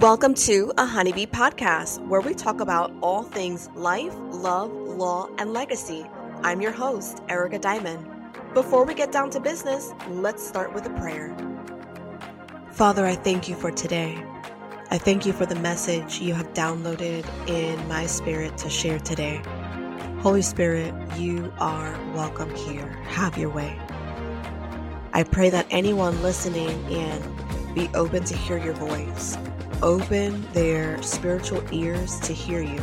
Welcome to a Honeybee podcast where we talk about all things life, love, law, and legacy. I'm your host, Erica Diamond. Before we get down to business, let's start with a prayer. Father, I thank you for today. I thank you for the message you have downloaded in my spirit to share today. Holy Spirit, you are welcome here. Have your way. I pray that anyone listening in be open to hear your voice open their spiritual ears to hear you.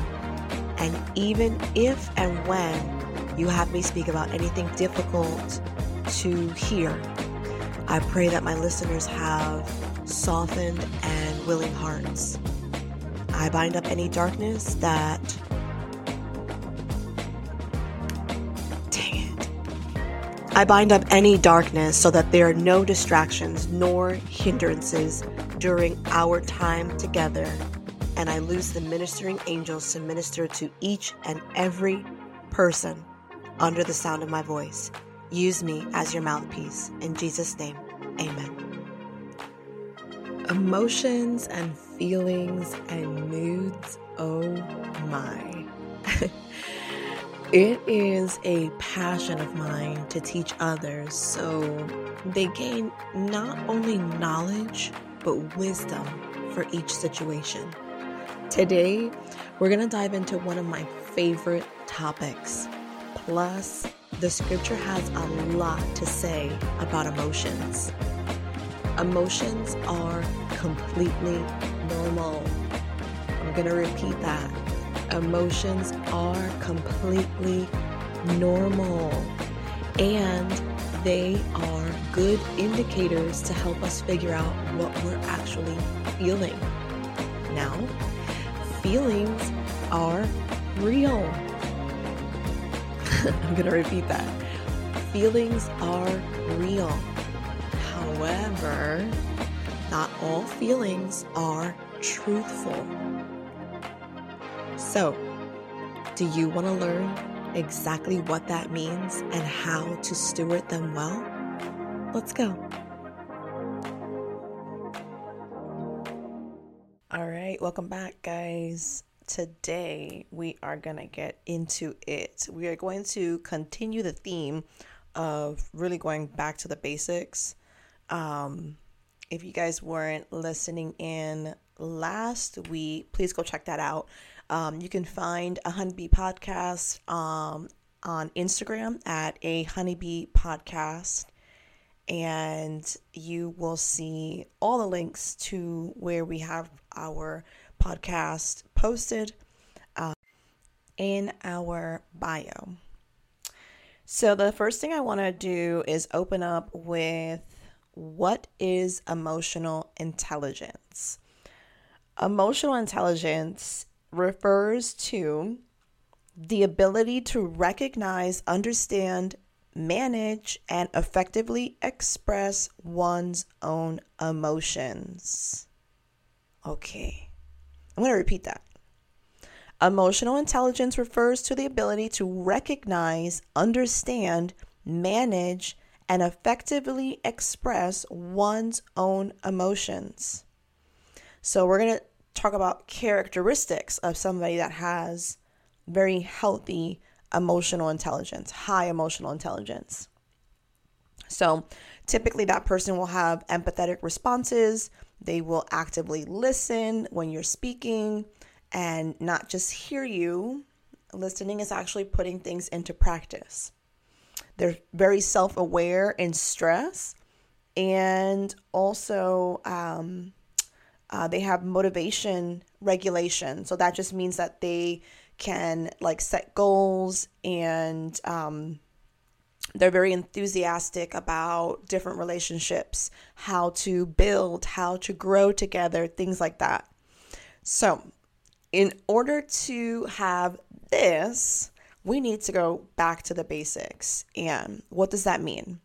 And even if and when you have me speak about anything difficult to hear, I pray that my listeners have softened and willing hearts. I bind up any darkness that. Dang it. I bind up any darkness so that there are no distractions nor hindrances during our time together, and I lose the ministering angels to minister to each and every person under the sound of my voice. Use me as your mouthpiece. In Jesus' name, amen. Emotions and feelings and moods, oh my. it is a passion of mine to teach others so they gain not only knowledge but wisdom for each situation. Today, we're going to dive into one of my favorite topics. Plus, the scripture has a lot to say about emotions. Emotions are completely normal. I'm going to repeat that. Emotions are completely normal. And they are good indicators to help us figure out what we're actually feeling. Now, feelings are real. I'm going to repeat that. Feelings are real. However, not all feelings are truthful. So, do you want to learn exactly what that means and how to steward them well? Let's go. All right, welcome back, guys. Today we are going to get into it. We are going to continue the theme of really going back to the basics. Um, if you guys weren't listening in last week, please go check that out. Um, you can find a Honeybee podcast um, on Instagram at a Honeybee podcast, and you will see all the links to where we have our podcast posted uh, in our bio. So, the first thing I want to do is open up with what is emotional intelligence? Emotional intelligence refers to the ability to recognize, understand, manage, and effectively express one's own emotions. Okay, I'm going to repeat that. Emotional intelligence refers to the ability to recognize, understand, manage, and effectively express one's own emotions. So, we're going to talk about characteristics of somebody that has very healthy emotional intelligence, high emotional intelligence. So, typically, that person will have empathetic responses. They will actively listen when you're speaking and not just hear you. Listening is actually putting things into practice. They're very self aware in stress and also um, uh, they have motivation regulation. So that just means that they can like set goals and um, they're very enthusiastic about different relationships, how to build, how to grow together, things like that. So, in order to have this, we need to go back to the basics. And what does that mean?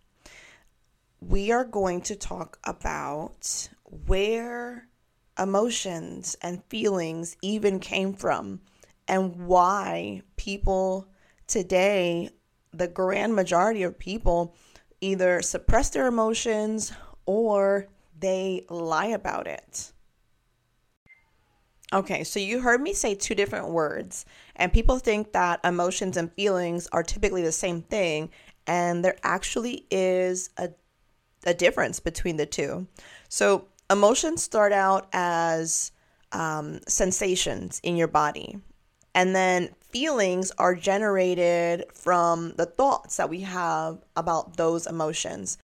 We are going to talk about where emotions and feelings even came from and why people today, the grand majority of people, either suppress their emotions or they lie about it. Okay, so you heard me say two different words, and people think that emotions and feelings are typically the same thing, and there actually is a, a difference between the two. So, emotions start out as um, sensations in your body, and then feelings are generated from the thoughts that we have about those emotions.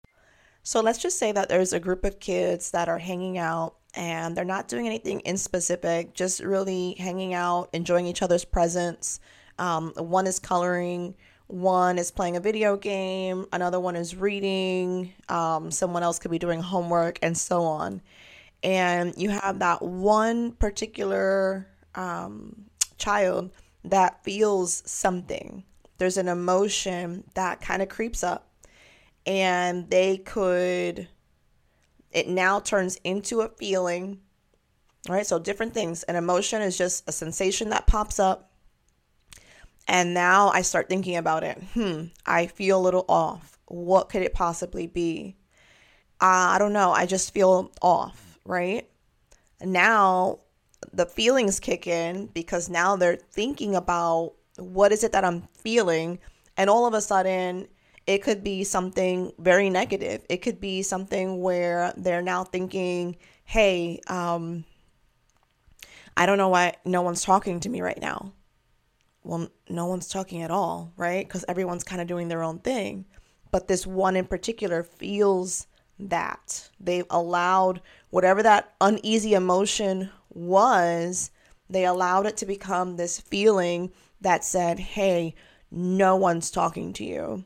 So let's just say that there's a group of kids that are hanging out and they're not doing anything in specific, just really hanging out, enjoying each other's presence. Um, one is coloring, one is playing a video game, another one is reading, um, someone else could be doing homework, and so on. And you have that one particular um, child that feels something. There's an emotion that kind of creeps up, and they could, it now turns into a feeling. All right, so different things. An emotion is just a sensation that pops up. And now I start thinking about it. Hmm, I feel a little off. What could it possibly be? Uh, I don't know. I just feel off, right? Now the feelings kick in because now they're thinking about what is it that I'm feeling and all of a sudden it could be something very negative. It could be something where they're now thinking, "Hey, um I don't know why no one's talking to me right now." Well, no one's talking at all, right? Cuz everyone's kind of doing their own thing. But this one in particular feels that. They've allowed whatever that uneasy emotion was they allowed it to become this feeling that said, hey, no one's talking to you.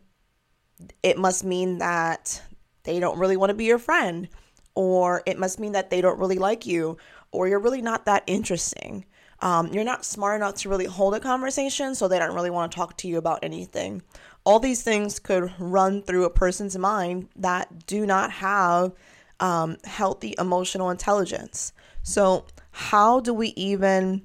It must mean that they don't really want to be your friend, or it must mean that they don't really like you, or you're really not that interesting. Um, you're not smart enough to really hold a conversation, so they don't really want to talk to you about anything. All these things could run through a person's mind that do not have um, healthy emotional intelligence. So, how do we even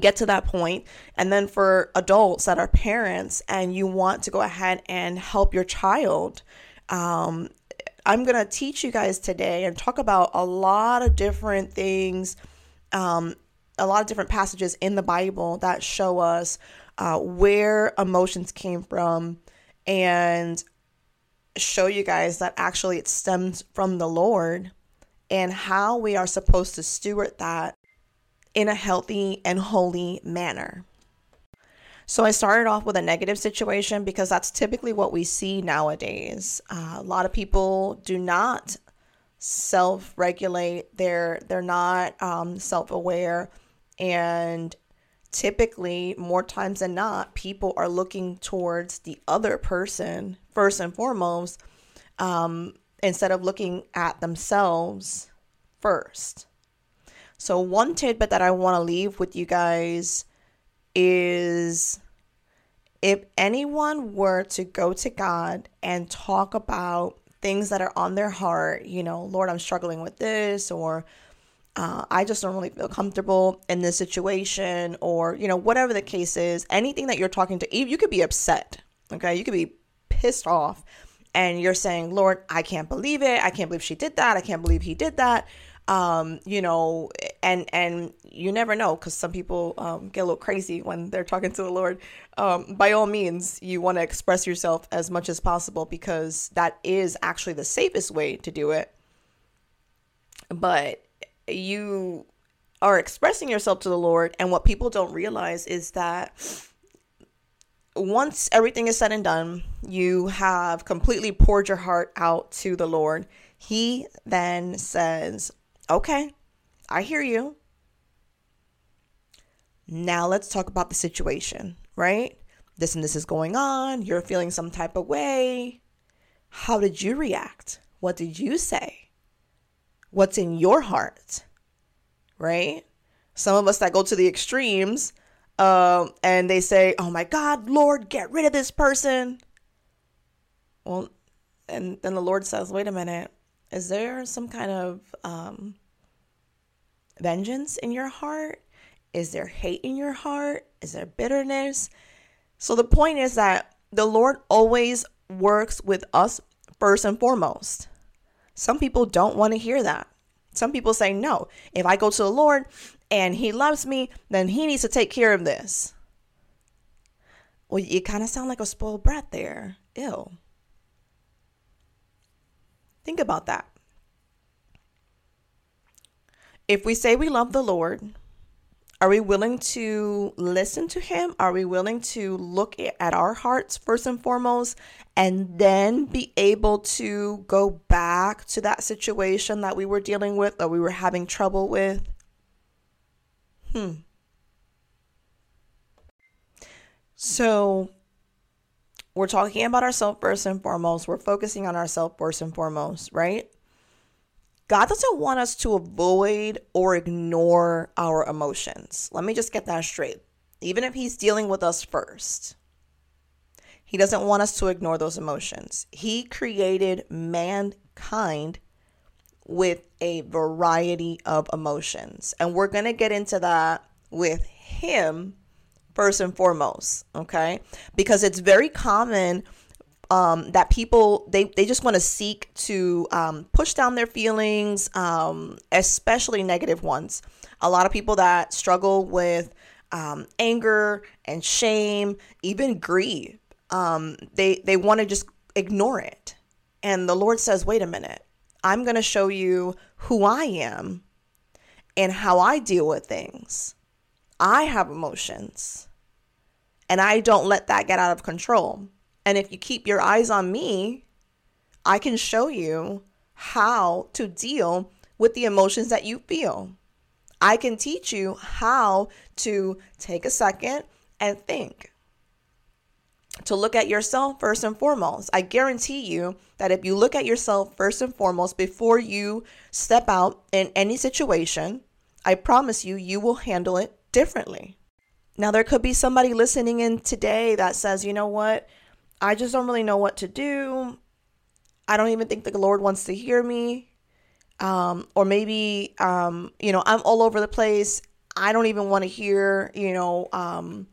get to that point and then for adults that are parents and you want to go ahead and help your child um, i'm going to teach you guys today and talk about a lot of different things um, a lot of different passages in the bible that show us uh, where emotions came from and show you guys that actually it stems from the lord and how we are supposed to steward that in a healthy and holy manner. So I started off with a negative situation because that's typically what we see nowadays. Uh, a lot of people do not self-regulate. They're they're not um, self-aware, and typically, more times than not, people are looking towards the other person first and foremost um, instead of looking at themselves first. So, one tidbit that I want to leave with you guys is if anyone were to go to God and talk about things that are on their heart, you know, Lord, I'm struggling with this, or uh, I just don't really feel comfortable in this situation, or, you know, whatever the case is, anything that you're talking to, you could be upset, okay? You could be pissed off and you're saying, Lord, I can't believe it. I can't believe she did that. I can't believe he did that. Um, you know, and and you never know because some people um, get a little crazy when they're talking to the Lord. Um, by all means, you want to express yourself as much as possible because that is actually the safest way to do it. But you are expressing yourself to the Lord, and what people don't realize is that once everything is said and done, you have completely poured your heart out to the Lord. He then says, Okay, I hear you. Now let's talk about the situation, right? This and this is going on. You're feeling some type of way. How did you react? What did you say? What's in your heart? Right? Some of us that go to the extremes, um, and they say, "Oh my God, Lord, get rid of this person." Well, and then the Lord says, "Wait a minute, is there some kind of um, vengeance in your heart? Is there hate in your heart? Is there bitterness?" So the point is that the Lord always works with us first and foremost. Some people don't want to hear that. Some people say, no, if I go to the Lord and He loves me, then He needs to take care of this. Well, you kind of sound like a spoiled brat there. Ew. Think about that. If we say we love the Lord, are we willing to listen to Him? Are we willing to look at our hearts first and foremost and then be able to go back to that situation that we were dealing with that we were having trouble with? Hmm. So, we're talking about ourselves first and foremost. We're focusing on ourselves first and foremost, right? God doesn't want us to avoid or ignore our emotions. Let me just get that straight. Even if He's dealing with us first, He doesn't want us to ignore those emotions. He created mankind with a variety of emotions. And we're going to get into that with Him first and foremost, okay? Because it's very common um, that people they, they just want to seek to um, push down their feelings, um, especially negative ones. A lot of people that struggle with um, anger and shame, even grief, um, they they want to just ignore it. And the Lord says, "Wait a minute, I'm going to show you who I am and how I deal with things. I have emotions." And I don't let that get out of control. And if you keep your eyes on me, I can show you how to deal with the emotions that you feel. I can teach you how to take a second and think. To look at yourself first and foremost. I guarantee you that if you look at yourself first and foremost before you step out in any situation, I promise you, you will handle it differently. Now, there could be somebody listening in today that says, you know what? I just don't really know what to do. I don't even think the Lord wants to hear me. Um, or maybe, um, you know, I'm all over the place. I don't even want to hear, you know, um,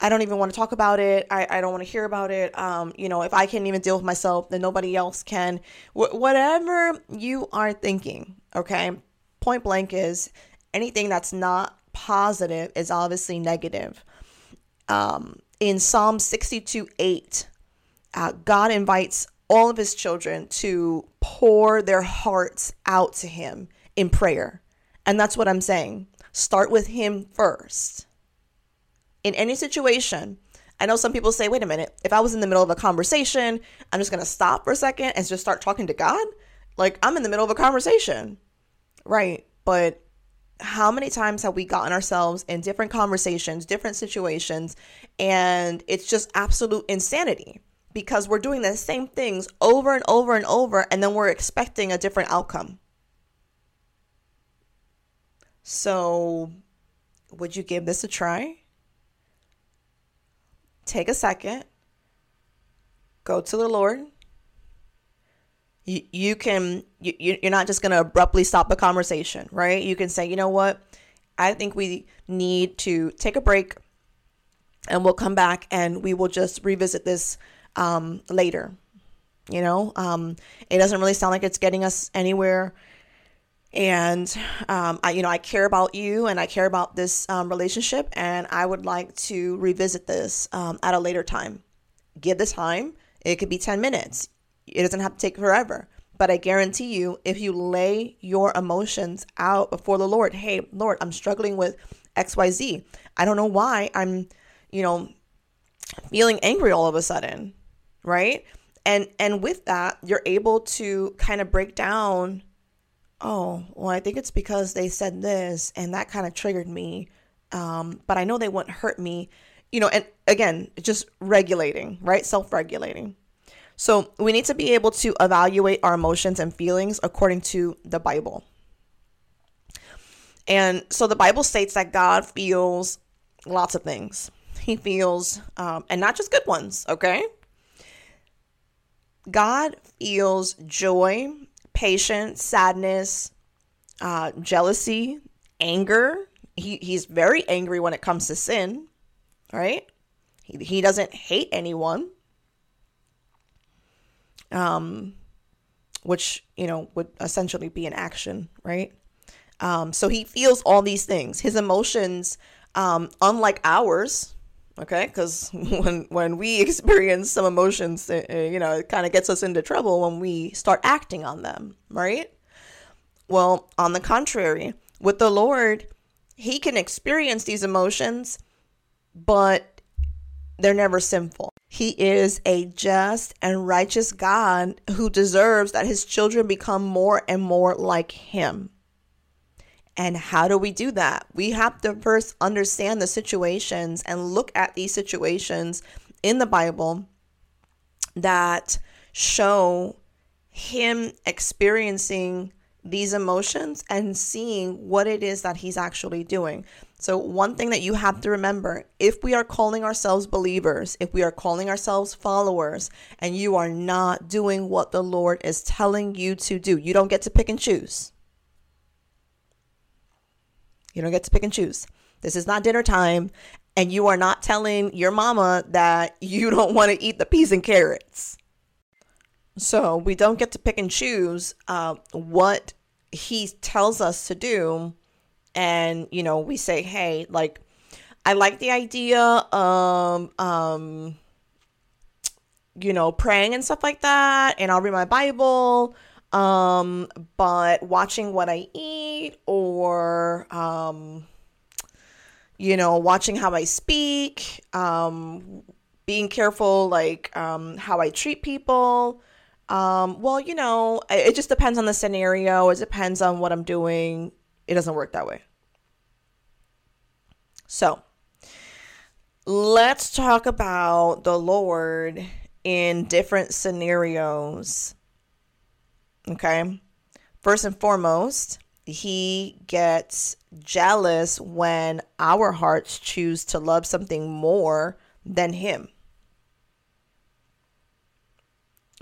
I don't even want to talk about it. I, I don't want to hear about it. Um, you know, if I can't even deal with myself, then nobody else can. Wh- whatever you are thinking, okay? Point blank is anything that's not positive is obviously negative. Um, in Psalm 62 8, uh, God invites all of his children to pour their hearts out to him in prayer. And that's what I'm saying. Start with him first. In any situation, I know some people say, wait a minute, if I was in the middle of a conversation, I'm just going to stop for a second and just start talking to God. Like, I'm in the middle of a conversation. Right. But how many times have we gotten ourselves in different conversations, different situations, and it's just absolute insanity? Because we're doing the same things over and over and over, and then we're expecting a different outcome. So, would you give this a try? Take a second, go to the Lord. You, you can, you, you're not just going to abruptly stop the conversation, right? You can say, you know what? I think we need to take a break and we'll come back and we will just revisit this um, later. You know, um, it doesn't really sound like it's getting us anywhere. And um, I, you know, I care about you and I care about this um, relationship, and I would like to revisit this um, at a later time. Give the time. It could be 10 minutes. It doesn't have to take forever. But I guarantee you, if you lay your emotions out before the Lord, hey, Lord, I'm struggling with XYZ. I don't know why I'm, you know, feeling angry all of a sudden right? And and with that, you're able to kind of break down oh, well, I think it's because they said this and that kind of triggered me. Um, but I know they wouldn't hurt me, you know, and again, just regulating, right? Self regulating. So we need to be able to evaluate our emotions and feelings according to the Bible. And so the Bible states that God feels lots of things. He feels, um, and not just good ones, okay? God feels joy, patience, sadness, uh, jealousy, anger. He, he's very angry when it comes to sin, right? He, he doesn't hate anyone. Um, which, you know, would essentially be an action, right? Um, so he feels all these things. His emotions, um, unlike ours, okay, because when when we experience some emotions, uh, uh, you know, it kind of gets us into trouble when we start acting on them, right? Well, on the contrary, with the Lord, He can experience these emotions, but they're never sinful. He is a just and righteous God who deserves that his children become more and more like him. And how do we do that? We have to first understand the situations and look at these situations in the Bible that show him experiencing these emotions and seeing what it is that he's actually doing. So, one thing that you have to remember if we are calling ourselves believers, if we are calling ourselves followers, and you are not doing what the Lord is telling you to do, you don't get to pick and choose. You don't get to pick and choose. This is not dinner time, and you are not telling your mama that you don't want to eat the peas and carrots. So we don't get to pick and choose uh, what he tells us to do. And, you know, we say, hey, like, I like the idea of, um, you know, praying and stuff like that. And I'll read my Bible. Um, but watching what I eat or, um, you know, watching how I speak, um, being careful, like, um, how I treat people, um, well, you know, it just depends on the scenario. It depends on what I'm doing. It doesn't work that way. So, let's talk about the Lord in different scenarios. Okay. First and foremost, he gets jealous when our hearts choose to love something more than him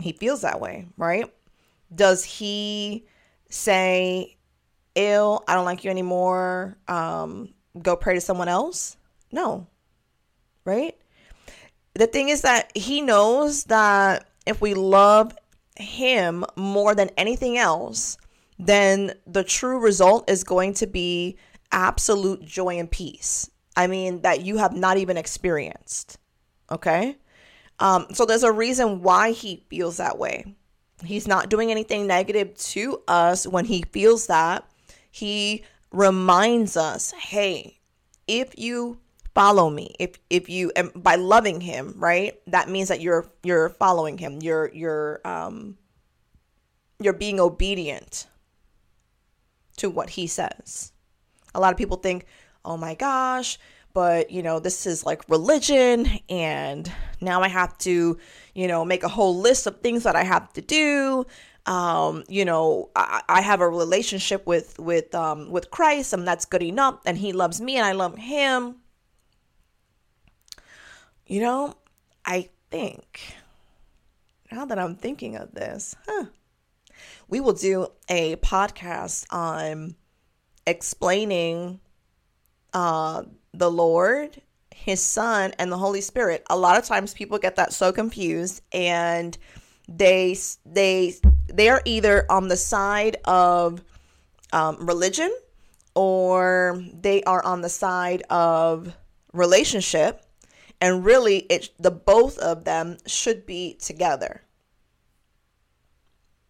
he feels that way, right? Does he say, ill, I don't like you anymore, um, go pray to someone else? No, right? The thing is that he knows that if we love him more than anything else, then the true result is going to be absolute joy and peace. I mean, that you have not even experienced. Okay? Um, so there's a reason why he feels that way. He's not doing anything negative to us when he feels that. He reminds us, hey, if you follow me, if if you and by loving him, right? That means that you're you're following him. You're you're um you're being obedient to what he says. A lot of people think, "Oh my gosh, but you know this is like religion and now i have to you know make a whole list of things that i have to do um, you know I, I, have a relationship with with um, with christ and that's good enough and he loves me and i love him you know i think now that i'm thinking of this huh, we will do a podcast on explaining uh, the Lord, His Son, and the Holy Spirit. A lot of times people get that so confused and they they they are either on the side of um, religion or they are on the side of relationship and really it the both of them should be together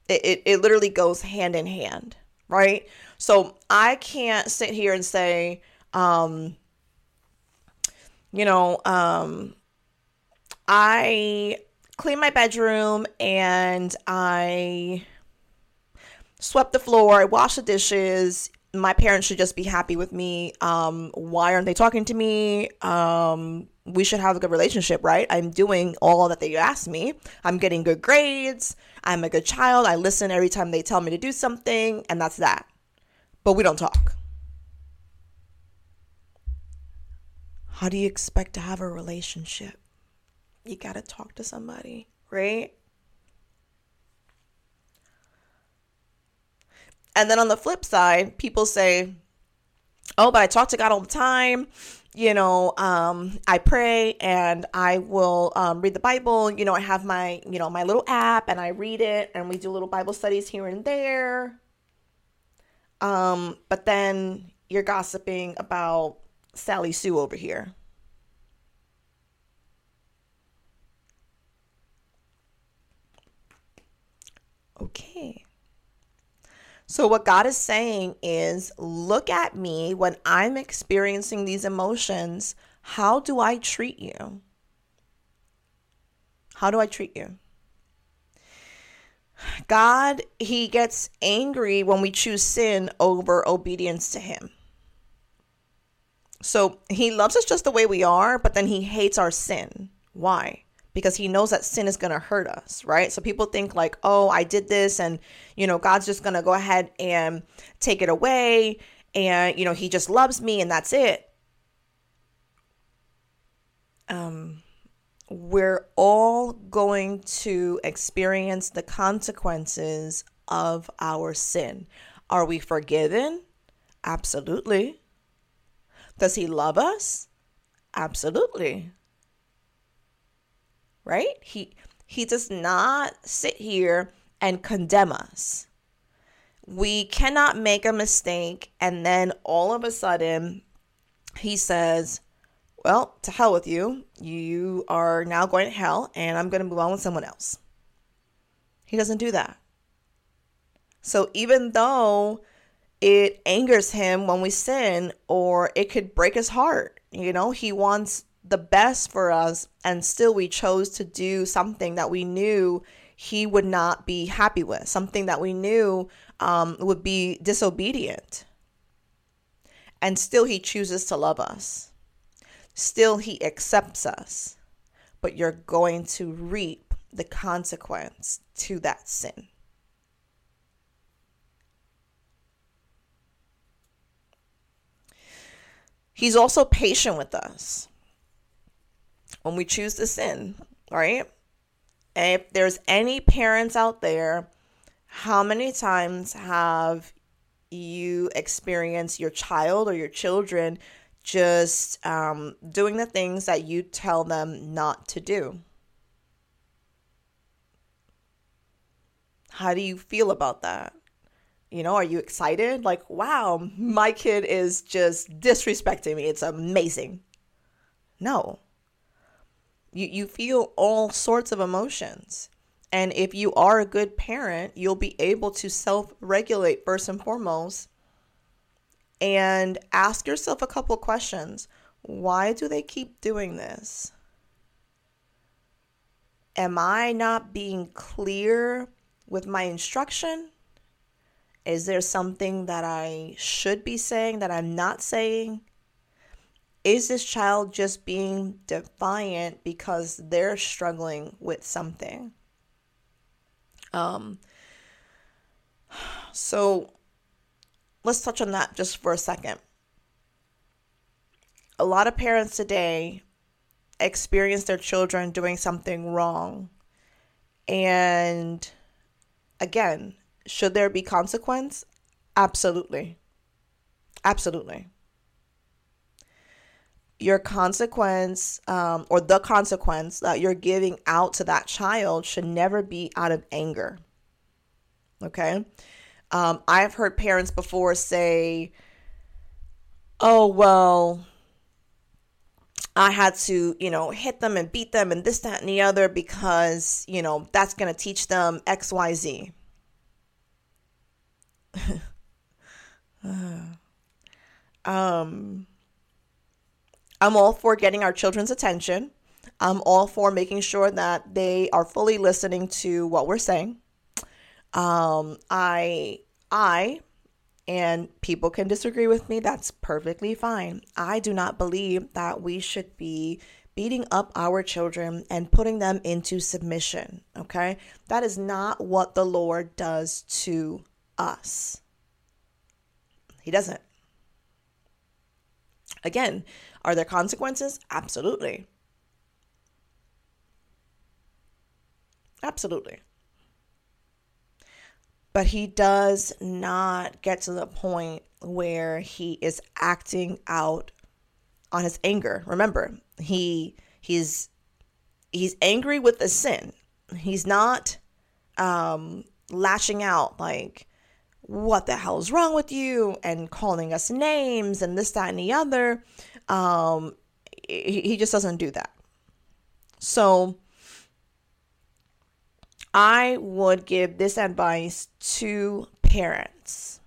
it, it, it literally goes hand in hand right so i can't sit here and say um you know, um, I cleaned my bedroom and I swept the floor, I washed the dishes. My parents should just be happy with me. Um, why aren't they talking to me? Um, we should have a good relationship, right? I'm doing all that they ask me. I'm getting good grades. I'm a good child. I listen every time they tell me to do something, and that's that. But we don't talk. How do you expect to have a relationship? You got to talk to somebody, right? And then on the flip side, people say, Oh, but I talk to God all the time. you know, um, I pray and I will um, read the Bible. You know, I have my, you know, my little app and I read it and we do little Bible studies here and there. Um, but then you're gossiping about Sally Sue over here. Okay. So, what God is saying is look at me when I'm experiencing these emotions. How do I treat you? How do I treat you? God, He gets angry when we choose sin over obedience to Him. So, He loves us just the way we are, but then He hates our sin. Why? Because he knows that sin is going to hurt us, right? So people think like, "Oh, I did this and, you know, God's just going to go ahead and take it away and, you know, he just loves me and that's it." Um we're all going to experience the consequences of our sin. Are we forgiven? Absolutely. Does he love us? Absolutely right? He he does not sit here and condemn us. We cannot make a mistake and then all of a sudden he says, "Well, to hell with you. You are now going to hell and I'm going to move on with someone else." He doesn't do that. So even though it angers him when we sin or it could break his heart, you know, he wants the best for us and still we chose to do something that we knew he would not be happy with something that we knew um, would be disobedient. And still he chooses to love us. Still he accepts us. But you're going to reap the consequence to that sin. He's also patient with us when we choose to sin, right? If there's any parents out there, how many times have you experienced your child or your children just um, doing the things that you tell them not to do? How do you feel about that? You know, are you excited? Like, wow, my kid is just disrespecting me. It's amazing. No. You, you feel all sorts of emotions. And if you are a good parent, you'll be able to self regulate first and foremost and ask yourself a couple questions. Why do they keep doing this? Am I not being clear with my instruction? Is there something that I should be saying that I'm not saying? Is this child just being defiant because they're struggling with something? Um, so let's touch on that just for a second. A lot of parents today experience their children doing something wrong. And again, should there be consequence? Absolutely. Absolutely your consequence um, or the consequence that you're giving out to that child should never be out of anger. Okay. Um, I've heard parents before say, oh, well, I had to, you know, hit them and beat them and this, that, and the other because, you know, that's going to teach them X, Y, Z. um, I'm all for getting our children's attention. I'm all for making sure that they are fully listening to what we're saying. Um, I, I, and people can disagree with me. That's perfectly fine. I do not believe that we should be beating up our children and putting them into submission. Okay, that is not what the Lord does to us. He doesn't. Again, are there consequences? Absolutely. Absolutely. But he does not get to the point where he is acting out on his anger. Remember, he he's he's angry with the sin. He's not um lashing out like what the hell is wrong with you and calling us names and this that and the other um he, he just doesn't do that. So i would give this advice to parents.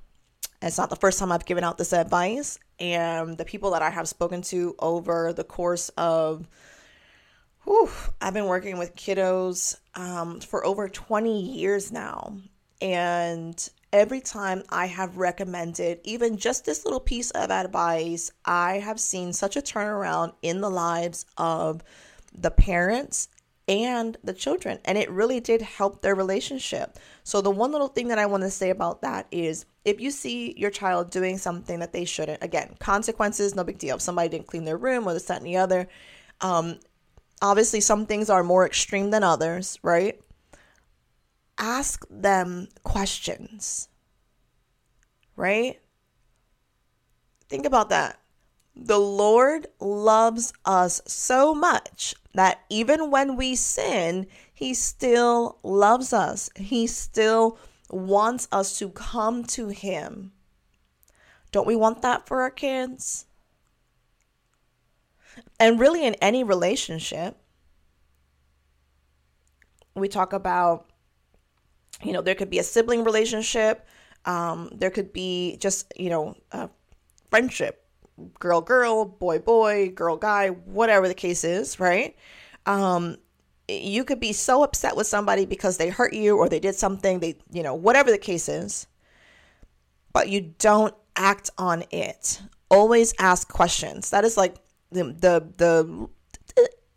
It's not the first time i've given out this advice and the people that i have spoken to over the course of whew, i've been working with kiddos um, for over 20 years now. And every time I have recommended even just this little piece of advice, I have seen such a turnaround in the lives of the parents and the children. And it really did help their relationship. So, the one little thing that I want to say about that is if you see your child doing something that they shouldn't, again, consequences, no big deal. If somebody didn't clean their room or this, that, and the other, um, obviously some things are more extreme than others, right? Ask them questions, right? Think about that. The Lord loves us so much that even when we sin, He still loves us. He still wants us to come to Him. Don't we want that for our kids? And really, in any relationship, we talk about you know, there could be a sibling relationship. Um, there could be just, you know, a friendship, girl, girl, boy, boy, girl, guy, whatever the case is, right? Um, you could be so upset with somebody because they hurt you or they did something, they, you know, whatever the case is, but you don't act on it. Always ask questions. That is like the, the, the,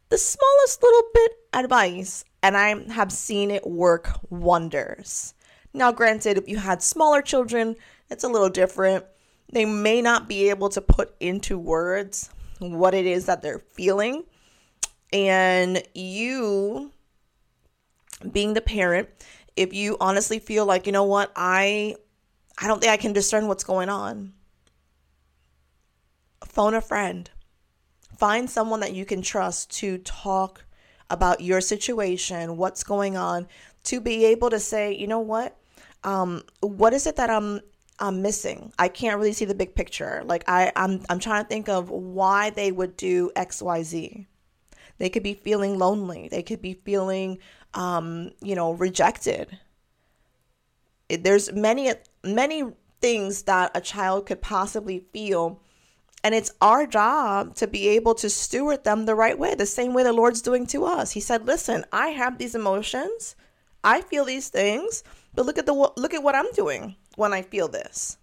the smallest little bit advice and I have seen it work wonders. Now, granted, if you had smaller children, it's a little different. They may not be able to put into words what it is that they're feeling. And you, being the parent, if you honestly feel like, you know what, I I don't think I can discern what's going on. Phone a friend. Find someone that you can trust to talk about your situation, what's going on, to be able to say, you know what, um, what is it that I'm I'm missing? I can't really see the big picture. Like I I'm I'm trying to think of why they would do X Y Z. They could be feeling lonely. They could be feeling, um, you know, rejected. There's many many things that a child could possibly feel and it's our job to be able to steward them the right way, the same way the Lord's doing to us. He said, "Listen, I have these emotions. I feel these things, but look at the look at what I'm doing when I feel this."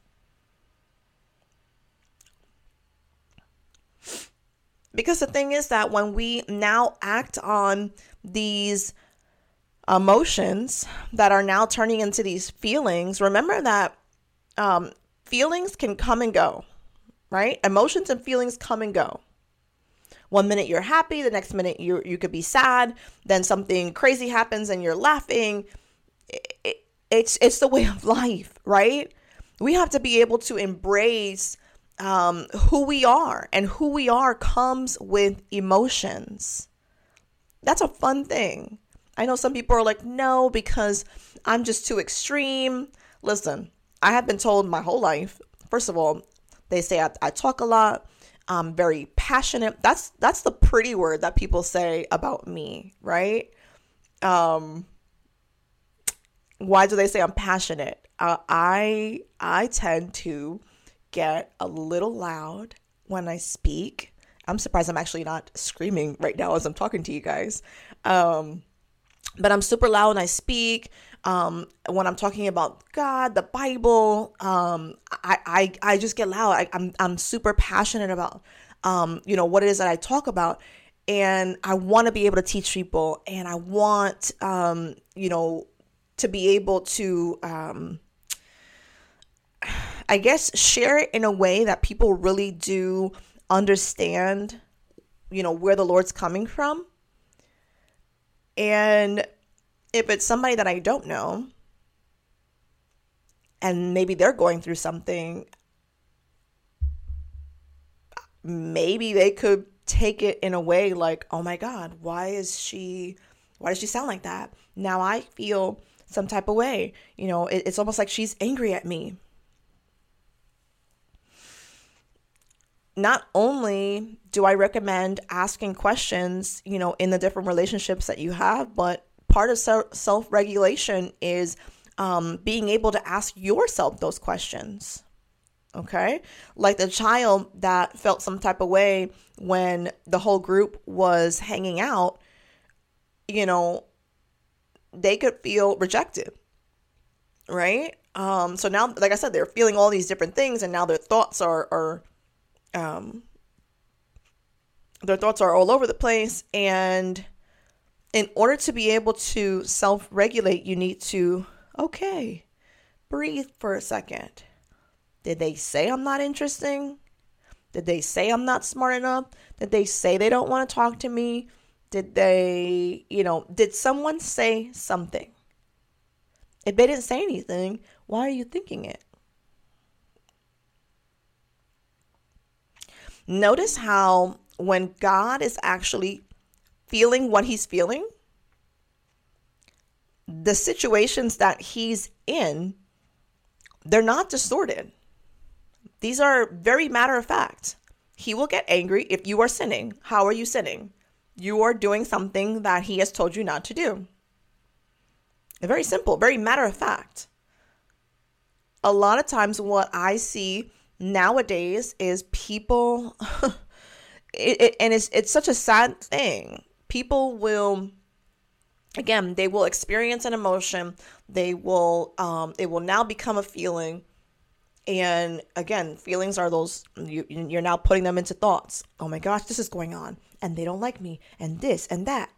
Because the thing is that when we now act on these emotions that are now turning into these feelings, remember that um, feelings can come and go right? Emotions and feelings come and go. One minute you're happy, the next minute you you could be sad, then something crazy happens and you're laughing. It, it, it's it's the way of life, right? We have to be able to embrace um, who we are, and who we are comes with emotions. That's a fun thing. I know some people are like, no, because I'm just too extreme. Listen, I have been told my whole life, first of all, they say I, I talk a lot. I'm very passionate. That's that's the pretty word that people say about me, right? Um, why do they say I'm passionate? Uh, I I tend to get a little loud when I speak. I'm surprised I'm actually not screaming right now as I'm talking to you guys. Um, but I'm super loud when I speak um, when I'm talking about God, the Bible, um, I, I, I just get loud. I, I'm, I'm super passionate about, um, you know, what it is that I talk about. And I want to be able to teach people and I want, um, you know, to be able to, um, I guess, share it in a way that people really do understand, you know, where the Lord's coming from. And if it's somebody that I don't know and maybe they're going through something, maybe they could take it in a way like, oh my God, why is she, why does she sound like that? Now I feel some type of way. You know, it, it's almost like she's angry at me. Not only do I recommend asking questions, you know, in the different relationships that you have, but part of self regulation is um, being able to ask yourself those questions. Okay. Like the child that felt some type of way when the whole group was hanging out, you know, they could feel rejected. Right. Um, so now, like I said, they're feeling all these different things, and now their thoughts are, are, um, their thoughts are all over the place. And in order to be able to self regulate, you need to, okay, breathe for a second did they say I'm not interesting? Did they say I'm not smart enough? Did they say they don't want to talk to me? Did they, you know, did someone say something? If they didn't say anything, why are you thinking it? Notice how when God is actually feeling what he's feeling, the situations that he's in, they're not distorted. These are very matter of fact. He will get angry if you are sinning. How are you sinning? You are doing something that he has told you not to do. Very simple, very matter of fact. A lot of times, what I see nowadays is people, it, it, and it's, it's such a sad thing. People will again they will experience an emotion they will um, it will now become a feeling and again, feelings are those you, you're now putting them into thoughts. Oh my gosh, this is going on, and they don't like me, and this and that.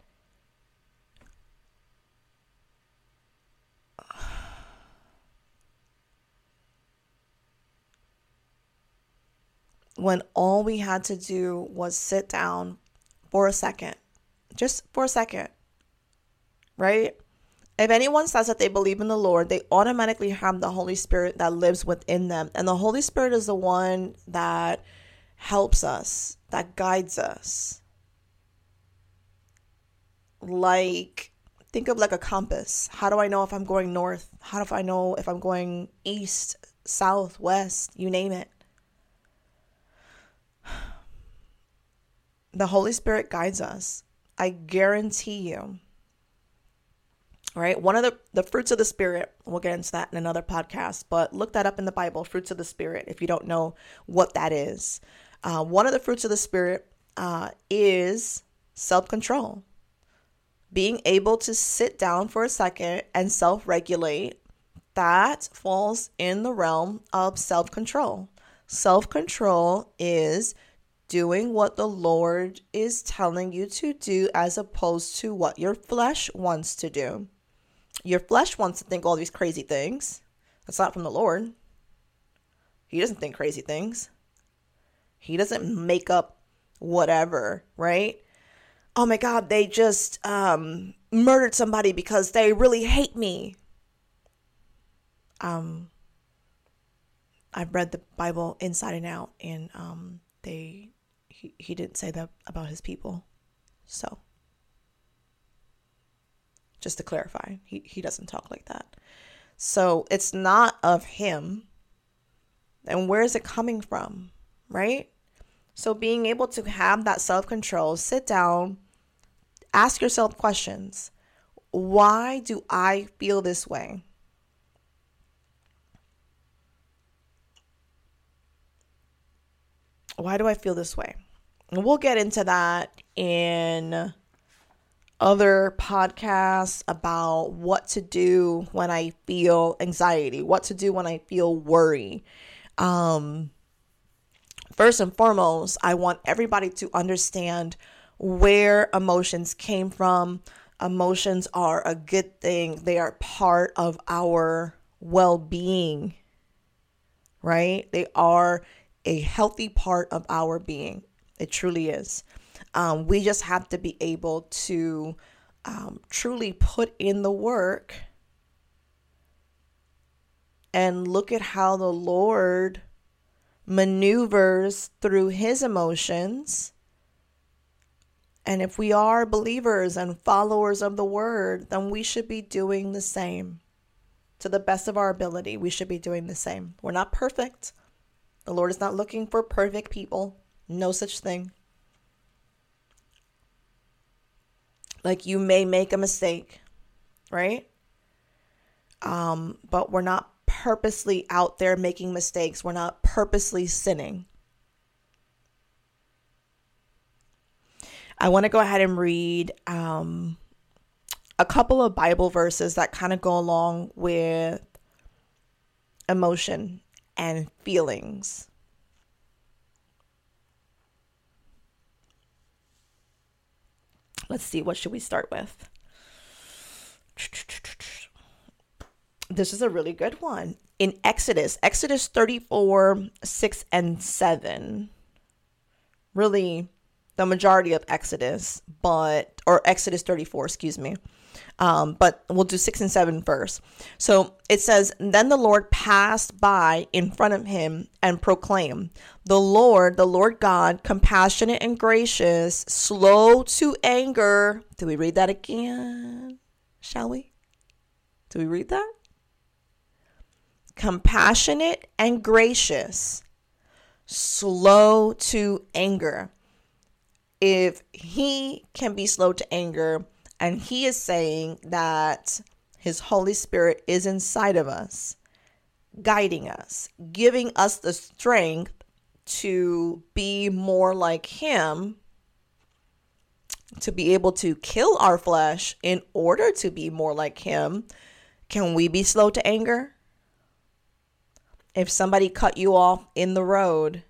When all we had to do was sit down for a second, just for a second, right? If anyone says that they believe in the Lord, they automatically have the Holy Spirit that lives within them. And the Holy Spirit is the one that helps us, that guides us. Like, think of like a compass. How do I know if I'm going north? How do I know if I'm going east, south, west, you name it? The Holy Spirit guides us. I guarantee you right? One of the, the fruits of the Spirit, we'll get into that in another podcast, but look that up in the Bible, fruits of the Spirit, if you don't know what that is. Uh, one of the fruits of the Spirit uh, is self control. Being able to sit down for a second and self regulate, that falls in the realm of self control. Self control is doing what the Lord is telling you to do as opposed to what your flesh wants to do. Your flesh wants to think all these crazy things. That's not from the Lord. He doesn't think crazy things. He doesn't make up whatever, right? Oh my God, they just um, murdered somebody because they really hate me. Um, I've read the Bible inside and out, and um, they he, he didn't say that about his people. So just to clarify. He, he doesn't talk like that. So it's not of him. And where is it coming from? Right? So being able to have that self control, sit down, ask yourself questions. Why do I feel this way? Why do I feel this way? We'll get into that in other podcasts about what to do when I feel anxiety, what to do when I feel worry. Um, first and foremost, I want everybody to understand where emotions came from. Emotions are a good thing, they are part of our well being, right? They are a healthy part of our being. It truly is. Um, we just have to be able to um, truly put in the work and look at how the Lord maneuvers through his emotions. And if we are believers and followers of the word, then we should be doing the same. To the best of our ability, we should be doing the same. We're not perfect. The Lord is not looking for perfect people. No such thing. Like you may make a mistake, right? Um, but we're not purposely out there making mistakes. We're not purposely sinning. I want to go ahead and read um, a couple of Bible verses that kind of go along with emotion and feelings. Let's see, what should we start with? This is a really good one. In Exodus, Exodus 34, 6 and 7. Really the majority of Exodus, but, or Exodus 34, excuse me. Um, but we'll do six and seven first. So it says, Then the Lord passed by in front of him and proclaimed, The Lord, the Lord God, compassionate and gracious, slow to anger. Do we read that again? Shall we? Do we read that? Compassionate and gracious, slow to anger. If he can be slow to anger, and he is saying that his Holy Spirit is inside of us, guiding us, giving us the strength to be more like him, to be able to kill our flesh in order to be more like him. Can we be slow to anger? If somebody cut you off in the road,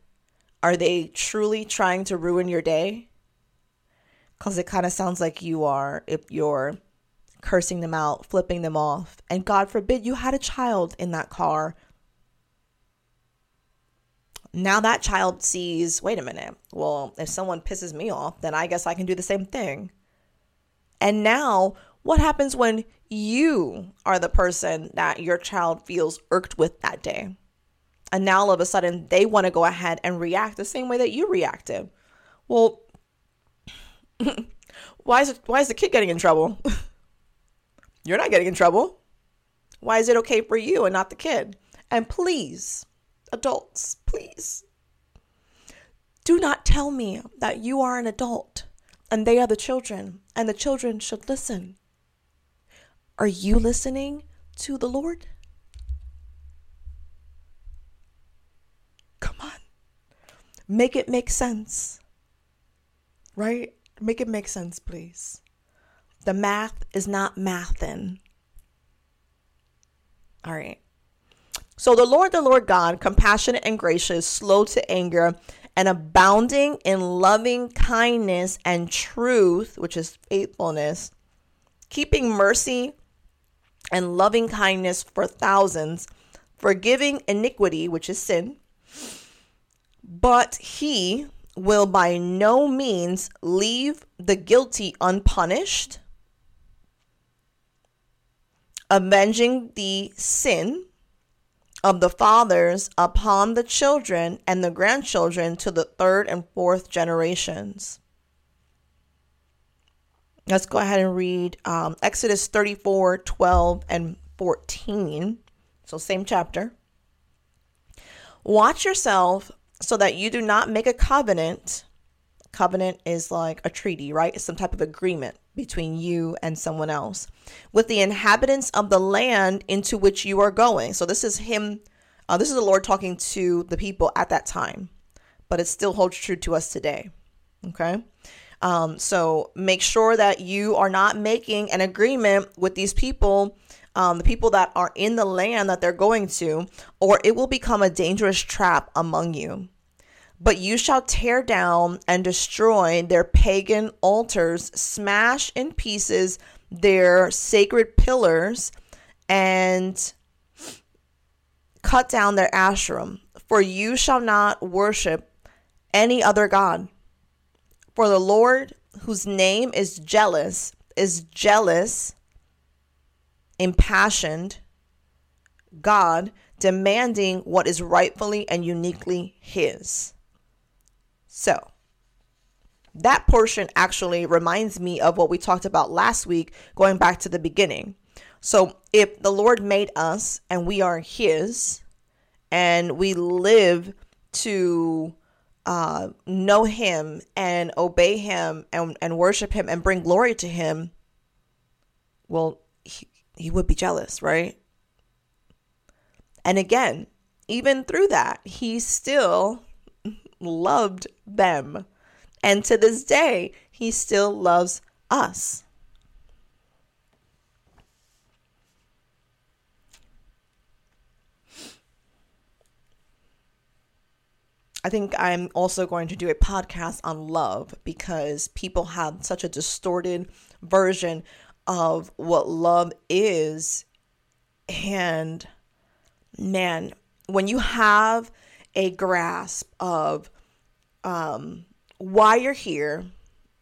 are they truly trying to ruin your day? Because it kind of sounds like you are if you're cursing them out, flipping them off. And God forbid you had a child in that car. Now that child sees, wait a minute, well, if someone pisses me off, then I guess I can do the same thing. And now, what happens when you are the person that your child feels irked with that day? And now all of a sudden they want to go ahead and react the same way that you reacted. Well, why is it, why is the kid getting in trouble? You're not getting in trouble. Why is it okay for you and not the kid? And please, adults, please, do not tell me that you are an adult and they are the children and the children should listen. Are you listening to the Lord? Come on. Make it make sense. Right? Make it make sense, please. The math is not mathin'. All right. So the Lord, the Lord God, compassionate and gracious, slow to anger, and abounding in loving kindness and truth, which is faithfulness, keeping mercy and loving kindness for thousands, forgiving iniquity, which is sin. But he, will by no means leave the guilty unpunished, avenging the sin of the fathers upon the children and the grandchildren to the third and fourth generations. Let's go ahead and read um, Exodus 34 12 and 14. So, same chapter. Watch yourself so that you do not make a covenant. Covenant is like a treaty, right? It's some type of agreement between you and someone else with the inhabitants of the land into which you are going. So this is him. Uh, this is the Lord talking to the people at that time, but it still holds true to us today. Okay. Um, so make sure that you are not making an agreement with these people um, the people that are in the land that they're going to, or it will become a dangerous trap among you. But you shall tear down and destroy their pagan altars, smash in pieces their sacred pillars, and cut down their Asherim. For you shall not worship any other God. For the Lord, whose name is jealous, is jealous, impassioned God demanding what is rightfully and uniquely his. So, that portion actually reminds me of what we talked about last week, going back to the beginning. So, if the Lord made us and we are His, and we live to uh, know Him and obey Him and, and worship Him and bring glory to Him, well, he, he would be jealous, right? And again, even through that, He still loved them. And to this day, He still loves us. I think I'm also going to do a podcast on love because people have such a distorted version of what love is. And man, when you have a grasp of um, why you're here,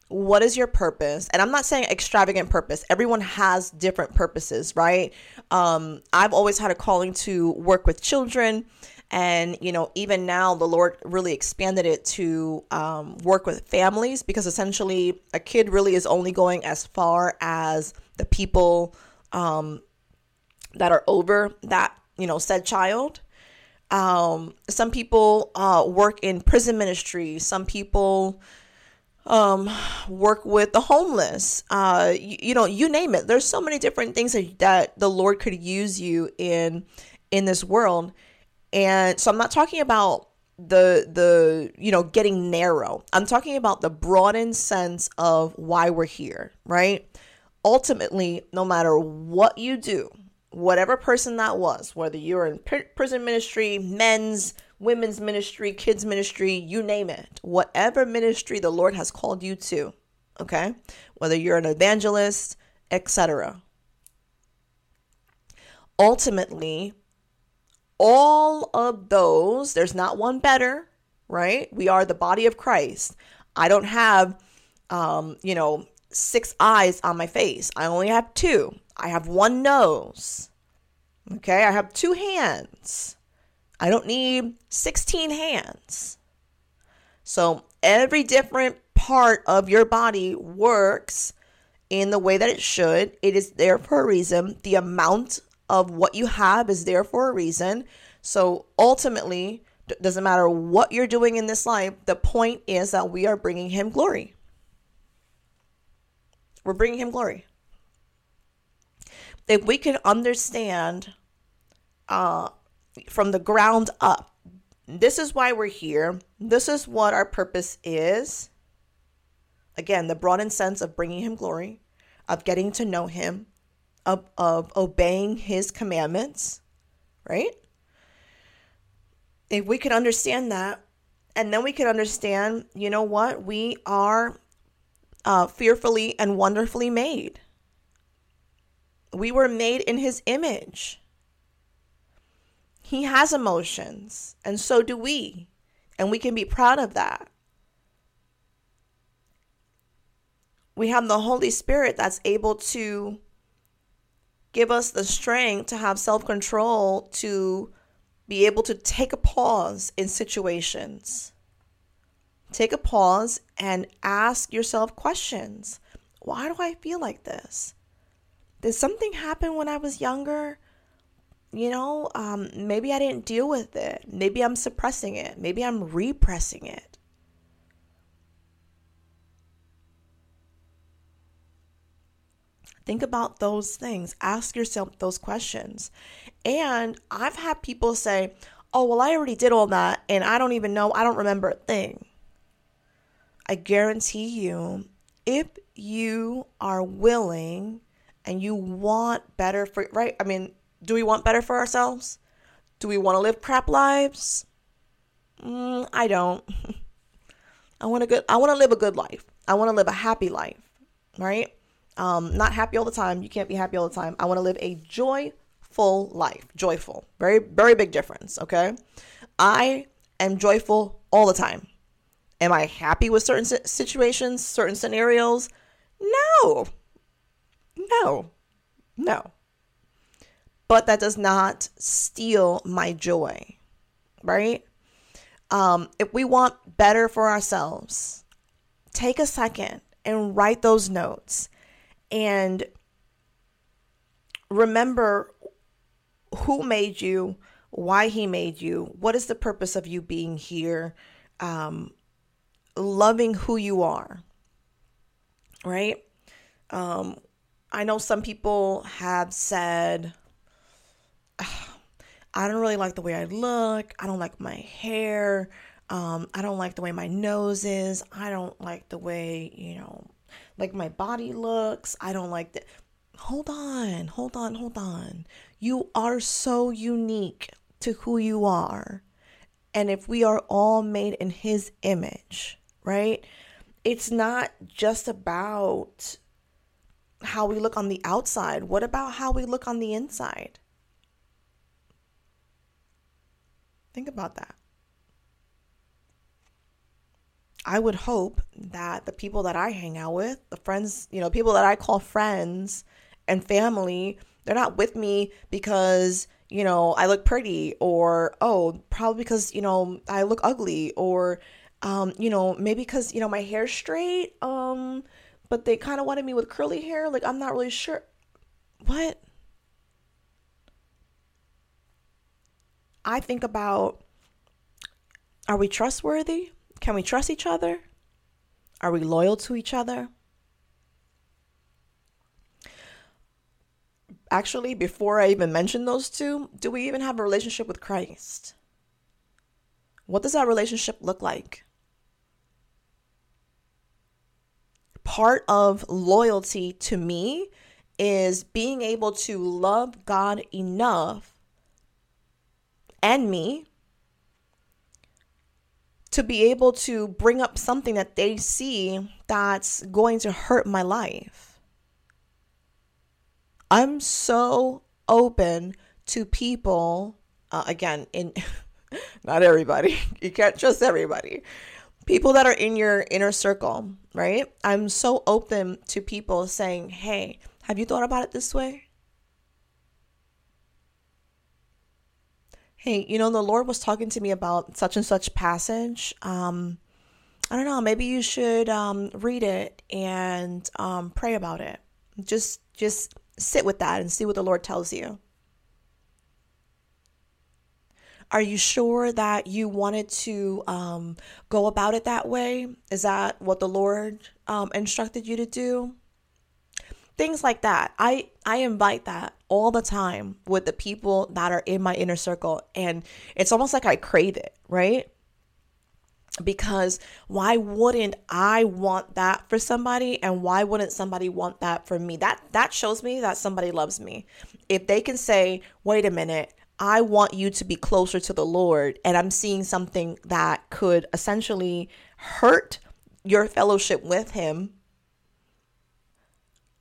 what is your purpose? And i'm not saying extravagant purpose. Everyone has different purposes right? Um, i've always had a calling to work with children. And, you know, even now, the Lord really expanded it to um, work with families because essentially a kid really is only going as far as the people um, that are over that, you know, said child. Um, some people uh, work in prison ministry, some people um work with the homeless uh you, you, know you name it there's so many different things that, that the lord could use you in in this world and so I'm not talking about the the you know getting narrow. I'm talking about the broadened sense of why we're here, right? Ultimately, no matter what you do, whatever person that was, whether you're in prison ministry, men's, women's ministry, kids ministry, you name it, whatever ministry the Lord has called you to, okay? Whether you're an evangelist, etc. Ultimately, all of those, there's not one better, right? We are the body of Christ. I don't have, um, you know, six eyes on my face. I only have two. I have one nose. Okay. I have two hands. I don't need 16 hands. So every different part of your body works in the way that it should. It is there for a reason. The amount of what you have is there for a reason. So ultimately, doesn't matter what you're doing in this life, the point is that we are bringing him glory. We're bringing him glory. If we can understand uh, from the ground up, this is why we're here, this is what our purpose is. Again, the broadened sense of bringing him glory, of getting to know him, of, of obeying his commandments, right? If we can understand that, and then we can understand, you know what? We are uh, fearfully and wonderfully made. We were made in his image. He has emotions, and so do we. And we can be proud of that. We have the Holy Spirit that's able to give us the strength to have self control to be able to take a pause in situations. Take a pause and ask yourself questions. Why do I feel like this? Did something happen when I was younger? You know, um, maybe I didn't deal with it. Maybe I'm suppressing it. Maybe I'm repressing it. Think about those things. Ask yourself those questions. And I've had people say, oh, well, I already did all that and I don't even know, I don't remember a thing. I guarantee you, if you are willing and you want better for, right? I mean, do we want better for ourselves? Do we want to live crap lives? Mm, I don't. I want to good. I want to live a good life. I want to live a happy life, right? Um, not happy all the time. You can't be happy all the time. I want to live a joyful life. Joyful. Very, very big difference. Okay. I am joyful all the time. Am I happy with certain situations, certain scenarios? No. No. No. but that does not steal my joy, right? Um, if we want better for ourselves, take a second and write those notes and remember who made you, why he made you, what is the purpose of you being here, um, loving who you are, right? Um, I know some people have said, I don't really like the way I look. I don't like my hair. Um, I don't like the way my nose is. I don't like the way, you know, like my body looks. I don't like that. Hold on, hold on, hold on. You are so unique to who you are. And if we are all made in his image, right? It's not just about how we look on the outside. What about how we look on the inside? Think about that. I would hope that the people that I hang out with, the friends, you know, people that I call friends and family, they're not with me because, you know, I look pretty or, oh, probably because, you know, I look ugly or, um, you know, maybe because, you know, my hair's straight, um, but they kind of wanted me with curly hair. Like, I'm not really sure. What? I think about are we trustworthy? Can we trust each other? Are we loyal to each other? Actually, before I even mention those two, do we even have a relationship with Christ? What does that relationship look like? Part of loyalty to me is being able to love God enough and me to be able to bring up something that they see that's going to hurt my life. I'm so open to people, uh, again, in not everybody, you can't trust everybody. People that are in your inner circle, right? I'm so open to people saying, hey, have you thought about it this way? hey, you know, the Lord was talking to me about such and such passage. Um, I don't know, maybe you should um, read it and um, pray about it. Just just sit with that and see what the Lord tells you. Are you sure that you wanted to um, go about it that way? Is that what the Lord um, instructed you to do? things like that. I I invite that all the time with the people that are in my inner circle and it's almost like I crave it, right? Because why wouldn't I want that for somebody and why wouldn't somebody want that for me? That that shows me that somebody loves me. If they can say, "Wait a minute, I want you to be closer to the Lord," and I'm seeing something that could essentially hurt your fellowship with him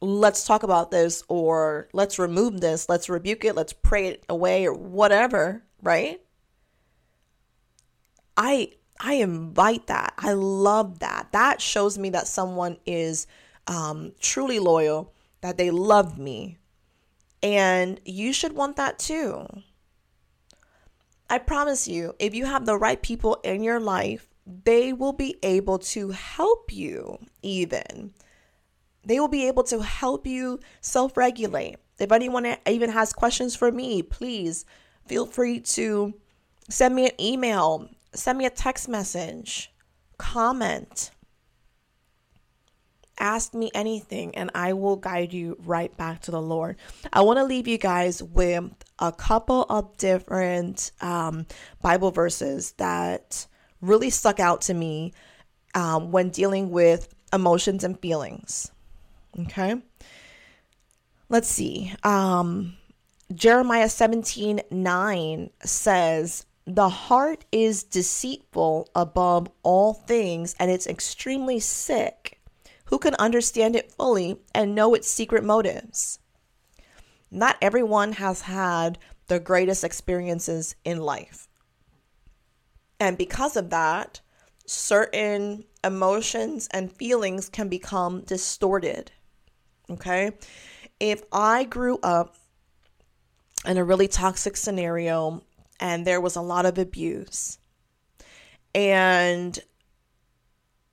let's talk about this or let's remove this, let's rebuke it, let's pray it away or whatever, right? I I invite that. I love that. That shows me that someone is um, truly loyal, that they love me. And you should want that too. I promise you, if you have the right people in your life, they will be able to help you even they will be able to help you self regulate. If anyone even has questions for me, please feel free to send me an email, send me a text message, comment, ask me anything, and I will guide you right back to the Lord. I want to leave you guys with a couple of different um, Bible verses that really stuck out to me um, when dealing with emotions and feelings. Okay. Let's see. Um, Jeremiah 17 9 says, The heart is deceitful above all things, and it's extremely sick. Who can understand it fully and know its secret motives? Not everyone has had the greatest experiences in life. And because of that, certain emotions and feelings can become distorted. Okay. If I grew up in a really toxic scenario and there was a lot of abuse. And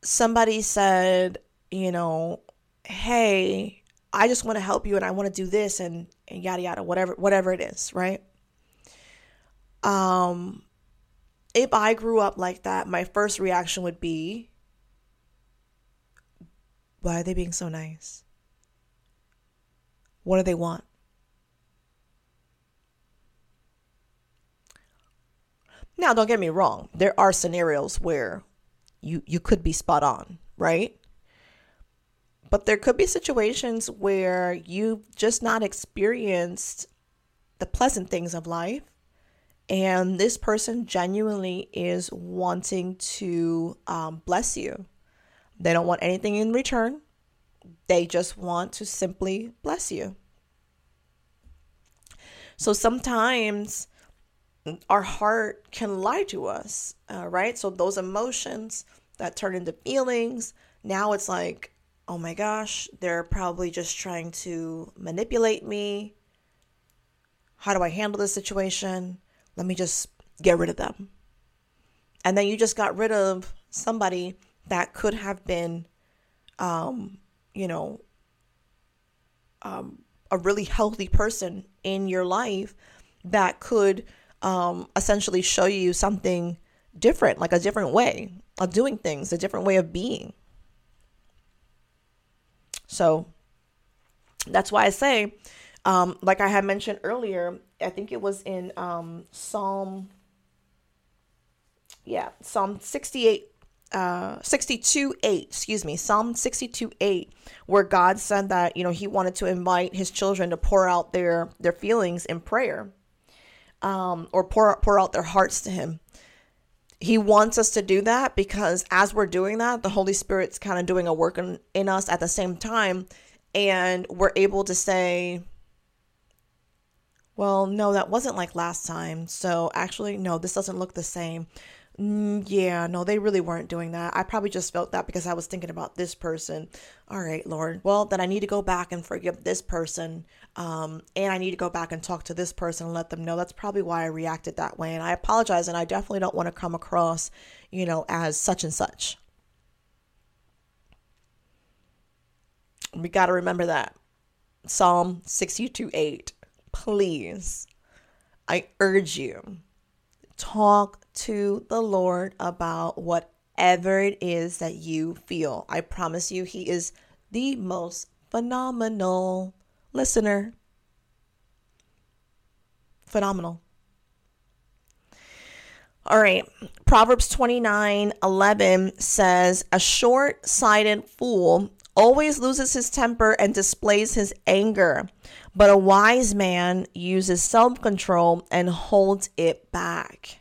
somebody said, you know, hey, I just want to help you and I want to do this and, and yada yada, whatever whatever it is, right? Um if I grew up like that, my first reaction would be, why are they being so nice? What do they want? Now, don't get me wrong. There are scenarios where you you could be spot on, right? But there could be situations where you've just not experienced the pleasant things of life and this person genuinely is wanting to um, bless you. They don't want anything in return. They just want to simply bless you. So sometimes our heart can lie to us, uh, right? So those emotions that turn into feelings, now it's like, oh my gosh, they're probably just trying to manipulate me. How do I handle this situation? Let me just get rid of them. And then you just got rid of somebody that could have been, um, you know, um, a really healthy person in your life that could um, essentially show you something different, like a different way of doing things, a different way of being. So that's why I say, um, like I had mentioned earlier, I think it was in um, Psalm, yeah, Psalm 68 uh 62 8 excuse me psalm 62 8 where god said that you know he wanted to invite his children to pour out their their feelings in prayer um or pour pour out their hearts to him he wants us to do that because as we're doing that the holy spirit's kind of doing a work in, in us at the same time and we're able to say well no that wasn't like last time so actually no this doesn't look the same yeah, no, they really weren't doing that. I probably just felt that because I was thinking about this person. All right, Lord. Well, then I need to go back and forgive this person. Um, and I need to go back and talk to this person and let them know that's probably why I reacted that way. And I apologize. And I definitely don't want to come across, you know, as such and such. We got to remember that. Psalm 62 8. Please, I urge you, talk to the Lord about whatever it is that you feel. I promise you, He is the most phenomenal listener. Phenomenal. All right. Proverbs 29 11 says, A short sighted fool always loses his temper and displays his anger, but a wise man uses self control and holds it back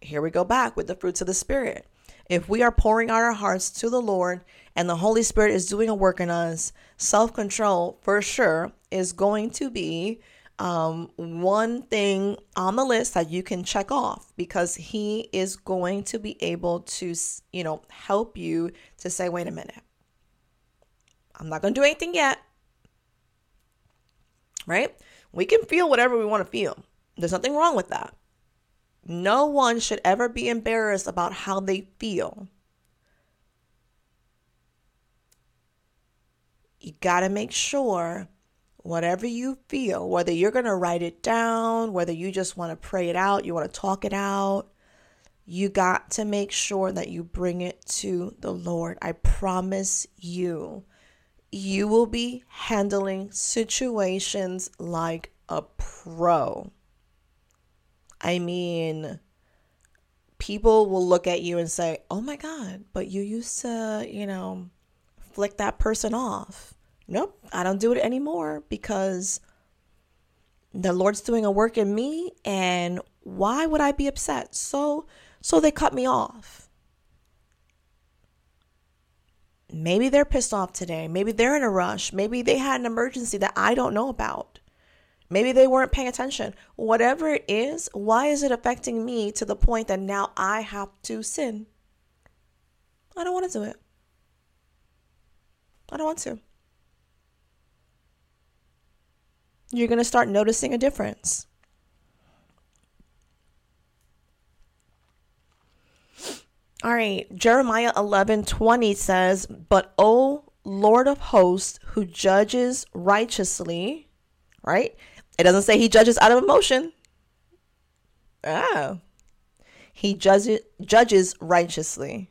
here we go back with the fruits of the Spirit. If we are pouring out our hearts to the Lord and the Holy Spirit is doing a work in us, self control for sure is going to be um, one thing on the list that you can check off because He is going to be able to, you know, help you to say, wait a minute, I'm not going to do anything yet. Right? We can feel whatever we want to feel. There's nothing wrong with that. No one should ever be embarrassed about how they feel. You got to make sure whatever you feel, whether you're going to write it down, whether you just want to pray it out, you want to talk it out, you got to make sure that you bring it to the Lord. I promise you, you will be handling situations like a pro. I mean, people will look at you and say, oh my God, but you used to, you know, flick that person off. Nope, I don't do it anymore because the Lord's doing a work in me and why would I be upset? So so they cut me off. Maybe they're pissed off today. Maybe they're in a rush. Maybe they had an emergency that I don't know about. Maybe they weren't paying attention. Whatever it is, why is it affecting me to the point that now I have to sin? I don't want to do it. I don't want to. you're going to start noticing a difference. All right, Jeremiah 11 20 says, But O Lord of hosts, who judges righteously, right? It doesn't say he judges out of emotion. Ah. He judges, judges righteously,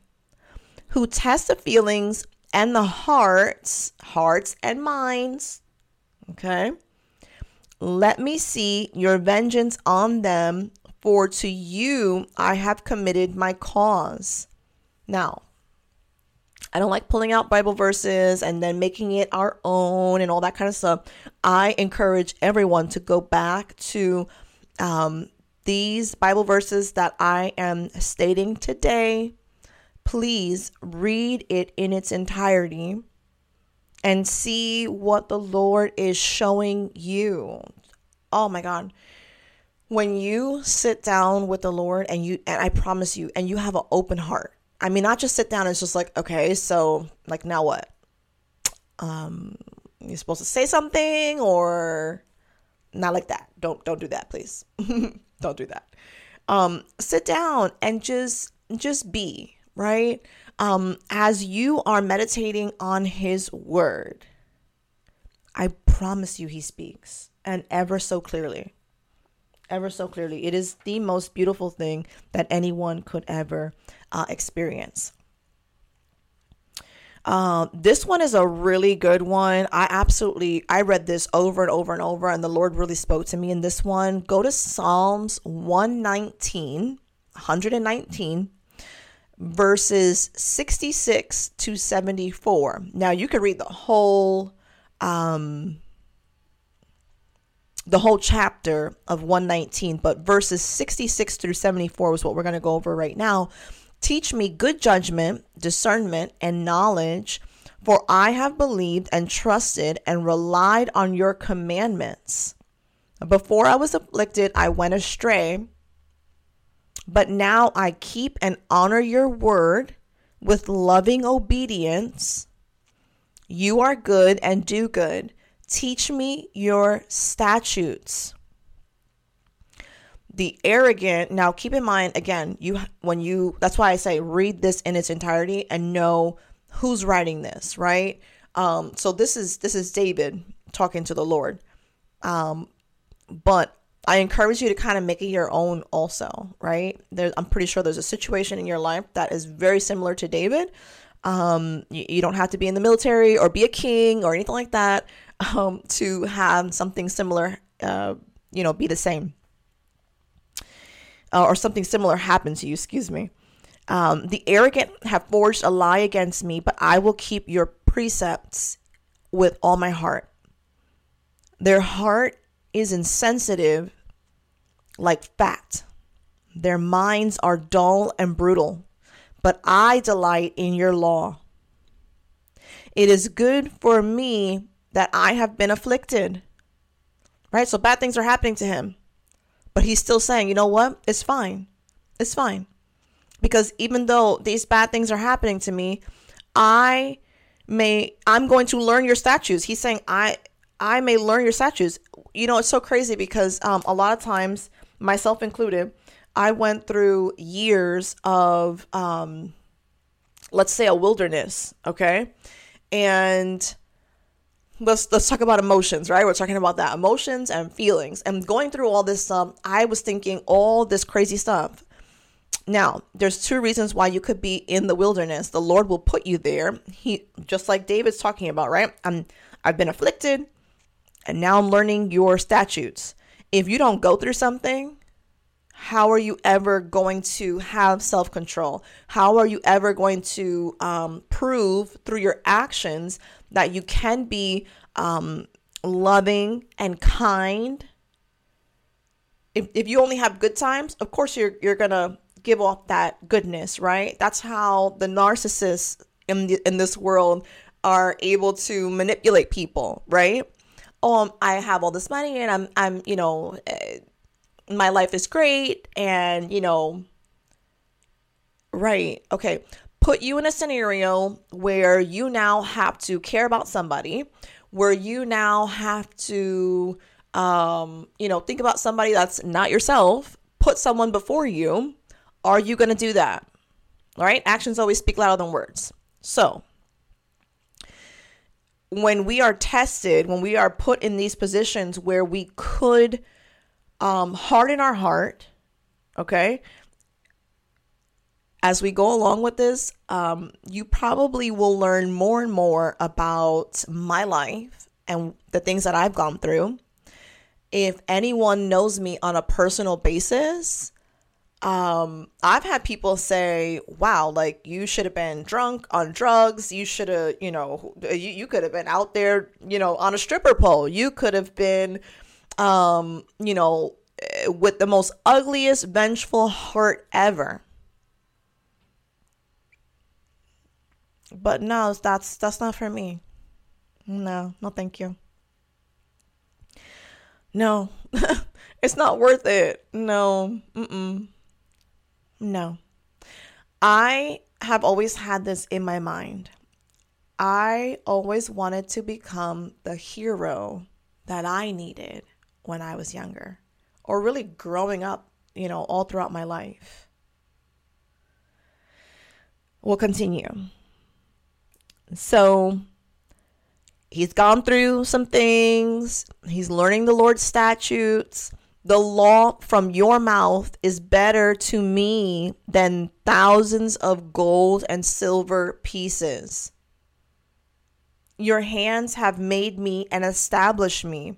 who tests the feelings and the hearts, hearts and minds. Okay. Let me see your vengeance on them for to you I have committed my cause. Now, I don't like pulling out Bible verses and then making it our own and all that kind of stuff. I encourage everyone to go back to um, these Bible verses that I am stating today. Please read it in its entirety and see what the Lord is showing you. Oh my God when you sit down with the Lord and you and I promise you and you have an open heart. I mean not just sit down it's just like, okay, so like now what? Um you're supposed to say something or not like that. Don't don't do that, please. don't do that. Um sit down and just just be, right? Um as you are meditating on his word. I promise you he speaks and ever so clearly ever so clearly. It is the most beautiful thing that anyone could ever uh, experience. Uh, this one is a really good one. I absolutely I read this over and over and over, and the Lord really spoke to me in this one. Go to Psalms 119, 119, verses 66 to 74. Now you could read the whole um the whole chapter of 119, but verses 66 through 74 is what we're going to go over right now. Teach me good judgment, discernment, and knowledge, for I have believed and trusted and relied on your commandments. Before I was afflicted, I went astray, but now I keep and honor your word with loving obedience. You are good and do good. Teach me your statutes. The arrogant, now keep in mind again, you when you that's why I say read this in its entirety and know who's writing this, right? Um so this is this is David talking to the Lord. Um but I encourage you to kind of make it your own also, right? There, I'm pretty sure there's a situation in your life that is very similar to David. Um, you, you don't have to be in the military or be a king or anything like that um, to have something similar, uh, you know, be the same. Uh, or something similar happen to you, excuse me. Um, the arrogant have forged a lie against me, but I will keep your precepts with all my heart. Their heart is insensitive like fat. Their minds are dull and brutal, but I delight in your law. It is good for me that I have been afflicted. Right? So bad things are happening to him. But he's still saying, you know what? It's fine. It's fine. Because even though these bad things are happening to me, I may I'm going to learn your statues. He's saying I I may learn your statues. You know, it's so crazy because um, a lot of times, myself included, I went through years of um, let's say a wilderness, okay? And let's let's talk about emotions, right? We're talking about that emotions and feelings. And going through all this stuff, I was thinking all this crazy stuff. Now, there's two reasons why you could be in the wilderness. The Lord will put you there. He just like David's talking about, right? I'm I've been afflicted and now I'm learning your statutes. If you don't go through something, how are you ever going to have self control? How are you ever going to um, prove through your actions that you can be um, loving and kind. If, if you only have good times, of course you're you're gonna give off that goodness, right? That's how the narcissists in the, in this world are able to manipulate people, right? Um, I have all this money and I'm I'm you know, uh, my life is great and you know, right? Okay, put you in a scenario where you now have to care about somebody, where you now have to Um, you know, think about somebody that's not yourself, put someone before you. Are you going to do that? All right? Actions always speak louder than words. So, when we are tested, when we are put in these positions where we could um, harden our heart, okay, as we go along with this, um, you probably will learn more and more about my life and the things that I've gone through. If anyone knows me on a personal basis, um, I've had people say, wow, like you should have been drunk on drugs. You should have, you know, you, you could have been out there, you know, on a stripper pole. You could have been, um, you know, with the most ugliest, vengeful heart ever. But no, that's that's not for me. No, no, thank you. No, it's not worth it. No, mm-mm. no. I have always had this in my mind. I always wanted to become the hero that I needed when I was younger, or really growing up, you know, all throughout my life. We'll continue. So he's gone through some things, he's learning the Lord's statutes. The law from your mouth is better to me than thousands of gold and silver pieces. Your hands have made me and established me.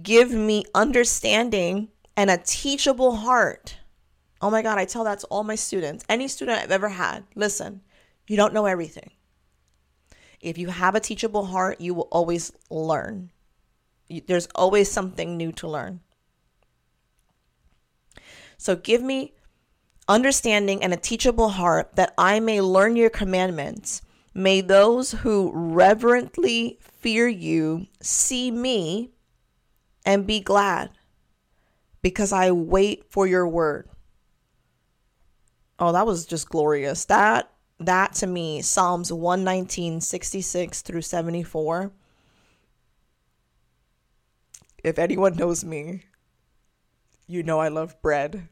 Give me understanding and a teachable heart. Oh my God, I tell that to all my students. Any student I've ever had, listen, you don't know everything. If you have a teachable heart, you will always learn. There's always something new to learn. So give me understanding and a teachable heart that I may learn your commandments. May those who reverently fear you see me and be glad because I wait for your word. Oh, that was just glorious. That that to me, Psalms 119, 66 through 74. If anyone knows me, you know I love bread.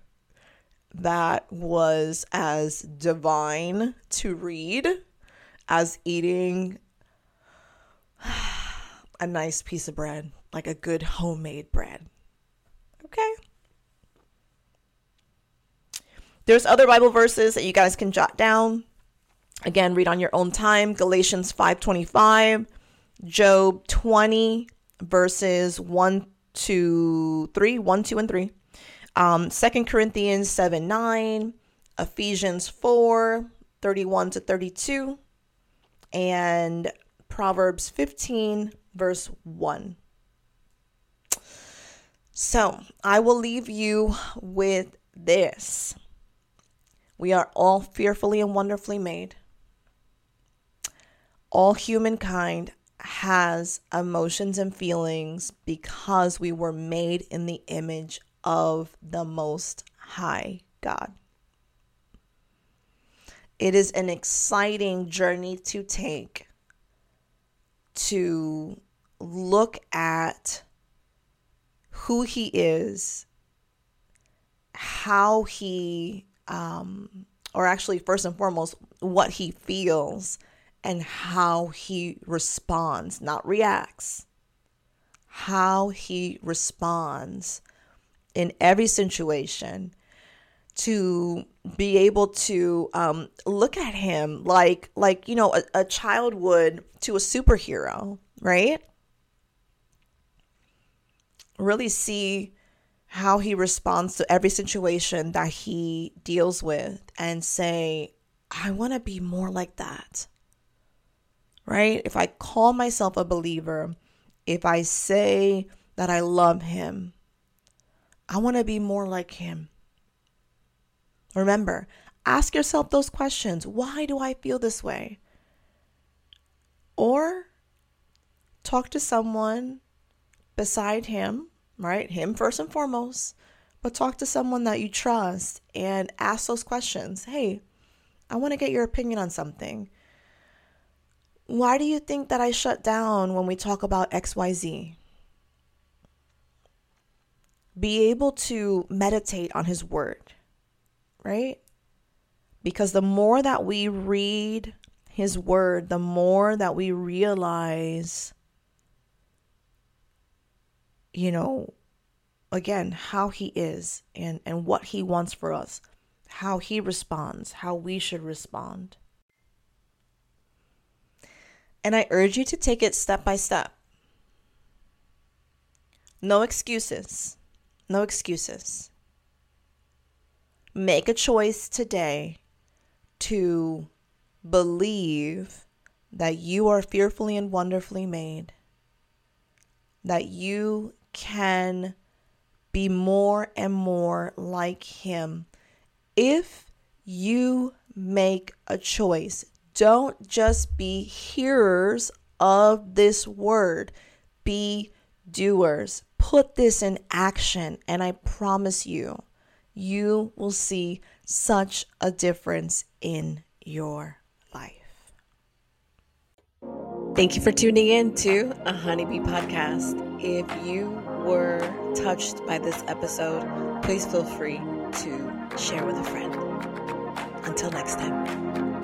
That was as divine to read as eating a nice piece of bread, like a good homemade bread. Okay. There's other Bible verses that you guys can jot down. Again, read on your own time. Galatians 5:25, Job 20 verses 1 to 3, 1, 2, and 3. Um, 2 Corinthians 7 9, Ephesians 4, 31 to 32, and Proverbs 15, verse 1. So I will leave you with this. We are all fearfully and wonderfully made all humankind has emotions and feelings because we were made in the image of the Most High God. It is an exciting journey to take to look at who He is, how He, um, or actually, first and foremost, what He feels and how he responds, not reacts, how he responds in every situation to be able to um, look at him like like you know a, a child would to a superhero right? Really see how he responds to every situation that he deals with and say i want to be more like that right? If I call myself a believer, if I say that I love Him, I want to be more like Him. Remember, ask yourself those questions. Why do I feel this way? Or talk to someone beside Him, right? Him first and foremost, but talk to someone that you trust and ask those questions. Hey, I want to get your opinion on something Why do you think that I shut down when we talk about XYZ? Be able to meditate on His Word, right? Because the more that we read His Word, the more that we realize, you know, again, how He is and, and what He wants for us, how He responds, how we should respond. And I urge you to take it step by step. No excuses. No excuses. Make a choice today to believe that you are fearfully and wonderfully made, that you can be more and more like Him if you make a choice don't just be hearers of this word, be doers. Put this in action, and I promise you, you will see such a difference in your life. Thank you for tuning in to a Honeybee podcast. If you were touched by this episode, please feel free to share with a friend. Until next time.